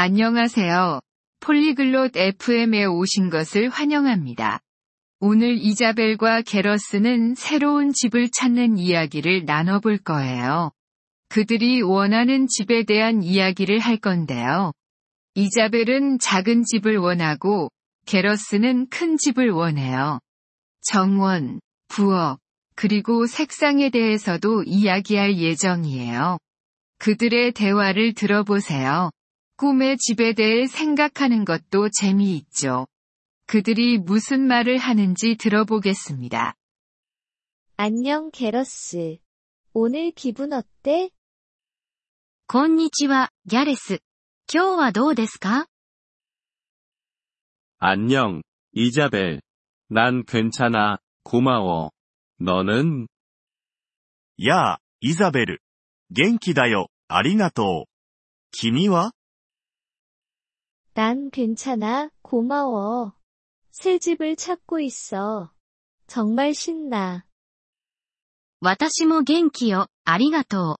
안녕하세요. 폴리글롯 FM에 오신 것을 환영합니다. 오늘 이자벨과 게러스는 새로운 집을 찾는 이야기를 나눠볼 거예요. 그들이 원하는 집에 대한 이야기를 할 건데요. 이자벨은 작은 집을 원하고 게러스는 큰 집을 원해요. 정원, 부엌, 그리고 색상에 대해서도 이야기할 예정이에요. 그들의 대화를 들어보세요. 꿈의 집에 대해 생각하는 것도 재미있죠. 그들이 무슨 말을 하는지 들어보겠습니다. 안녕, 게러스. 오늘 기분 어때? こんにちは、ギャレス。今日はどうですか 안녕, 이자벨. 난 괜찮아, 고마워. 너는? やあ、イザベル。元気だよ、ありがとう。君は 난 괜찮아, 고마워. 새 집을 찾고 있어. 정말 신나. 私も元気よ、ありがとう。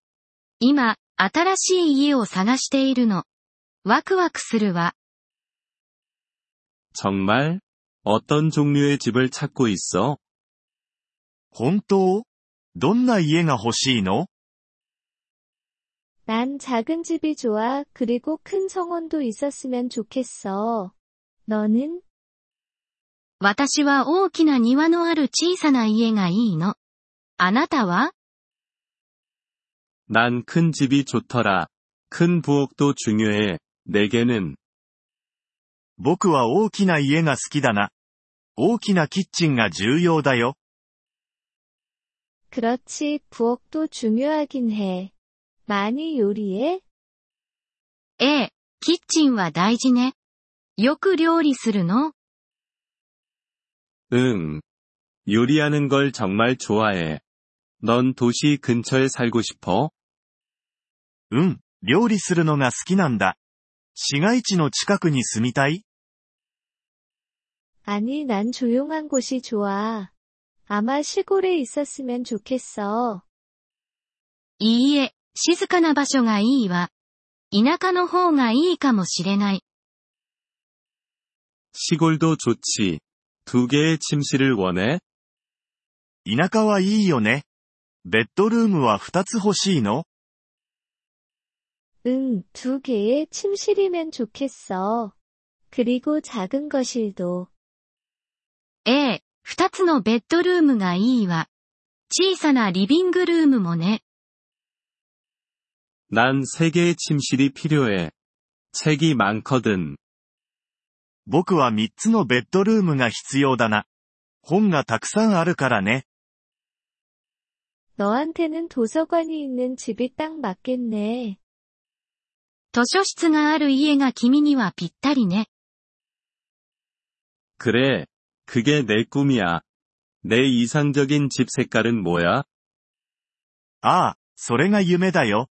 今、新しい家を探しているの。ワクワクするわ。 정말? 어떤 종류의 집을 찾고 있어? 本当どんな家が欲しいの 난 작은 집이 좋아. 그리고 큰 정원도 있었으면 좋겠어. 너는? 私は大きな庭のある小さな家がいいの。あなたは 난 큰 집이 좋더라. 큰 부엌도 중요해. 내게는 僕は大きな家が好きだな。大きなキッチンが重要だよ。 그렇지, 부엌도 중요하긴 해. 많이 요리해? ええ、キッチンは大事ね。よく料理するの 응. 요리하는 걸 정말 좋아해. 넌 도시 근처에 살고 싶어? うん、料理するのが好きなんだ。市街地の近くに住みたい 아니, 난 조용한 곳이 좋아. 아마 시골에 있었으면 좋겠어. いいえ、 静かな場所がいいわ。田舎の方がいいかもしれない。 시골도 좋지. 두 개의 침실을 원해? 田舎はいいよね。ベッドルームは2つ欲しいの 응, 두 개의 침실이면 좋겠어. 그리고 작은 거실도. ええ、二つのベッドルームがいいわ。小さなリビングルームもね。 난 세 개의 침실이 필요해. 책이 많거든. 僕は3つのベッドルームが必要だな。本がたくさんあるからね。 너한테는 도서관이 있는 집이 딱 맞겠네. 図書室がある家が君にはぴったりね。 그래. 그게 내 꿈이야. 내 이상적인 집 색깔은 뭐야? ああ、それが夢だよ。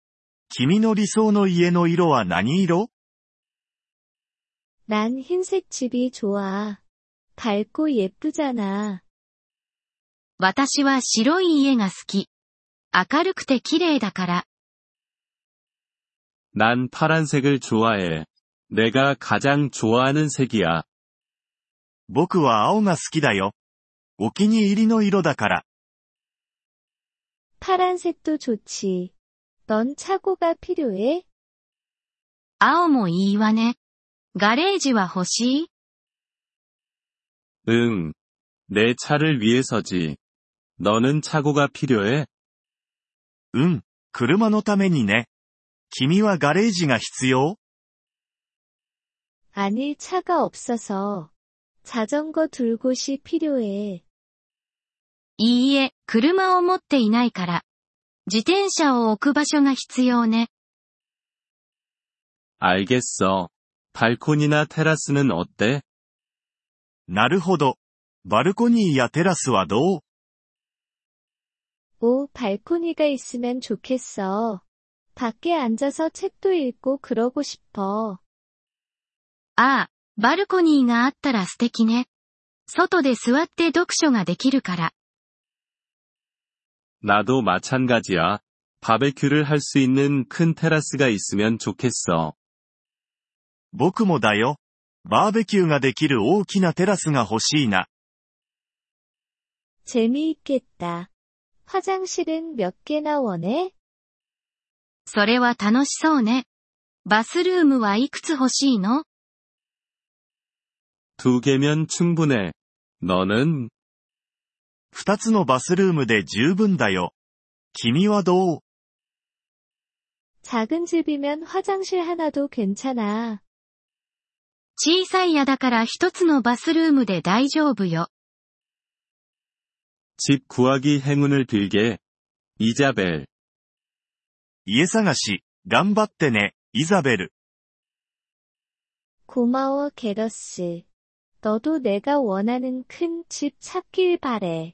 君の理想の家の色は何色 난 흰색 집이 좋아. 밝고 예쁘잖아. 私は白い家が好き。明るくて綺麗だから。 난 파란색을 좋아해. 내가 가장 좋아하는 색이야. 僕は青が好きだよ。お気に入りの色だから。 파란색도 좋지. 넌 차고가 필요해? 青もいいわね。ガレージは欲しい 응. 내 차를 위해서지. 너는 차고가 필요해? うん、車のためにね。君はガレージが必要 아니, 차가 없어서. 자전거 둘 곳이 필요해. いいえ、車を持っていないから。 自転車を置く場所が必要ね。 알겠어. 발코니나 테라스는 어때? なるほど。バルコニーやテラスはどう 오, 발코니가 있으면 좋겠어. 밖에 앉아서 책도 읽고 그러고 싶어. ああ、バルコニーがあったら素敵ね。外で座って読書ができるから。 나도 마찬가지야. 바베큐를 할 수 있는 큰 테라스가 있으면 좋겠어. 僕もだよ。バーベキューができる大きなテラスが欲しいな。 재미있겠다. 화장실은 몇 개나 원해? それは楽しそうね。バスルームはいくつ欲しいの 두 개면 충분해. 너는 二つのバスルームで十分だよ。君はどう 작은 집이면 화장실 하나도 괜찮아. 小さい家だから一つのバスルームで大丈夫よ。 집 구하기 행운을 빌게. 이자벨. 家探し、頑張ってね、イザベル。 고마워, 게러스. 너도 내가 원하는 큰 집 찾길 바래.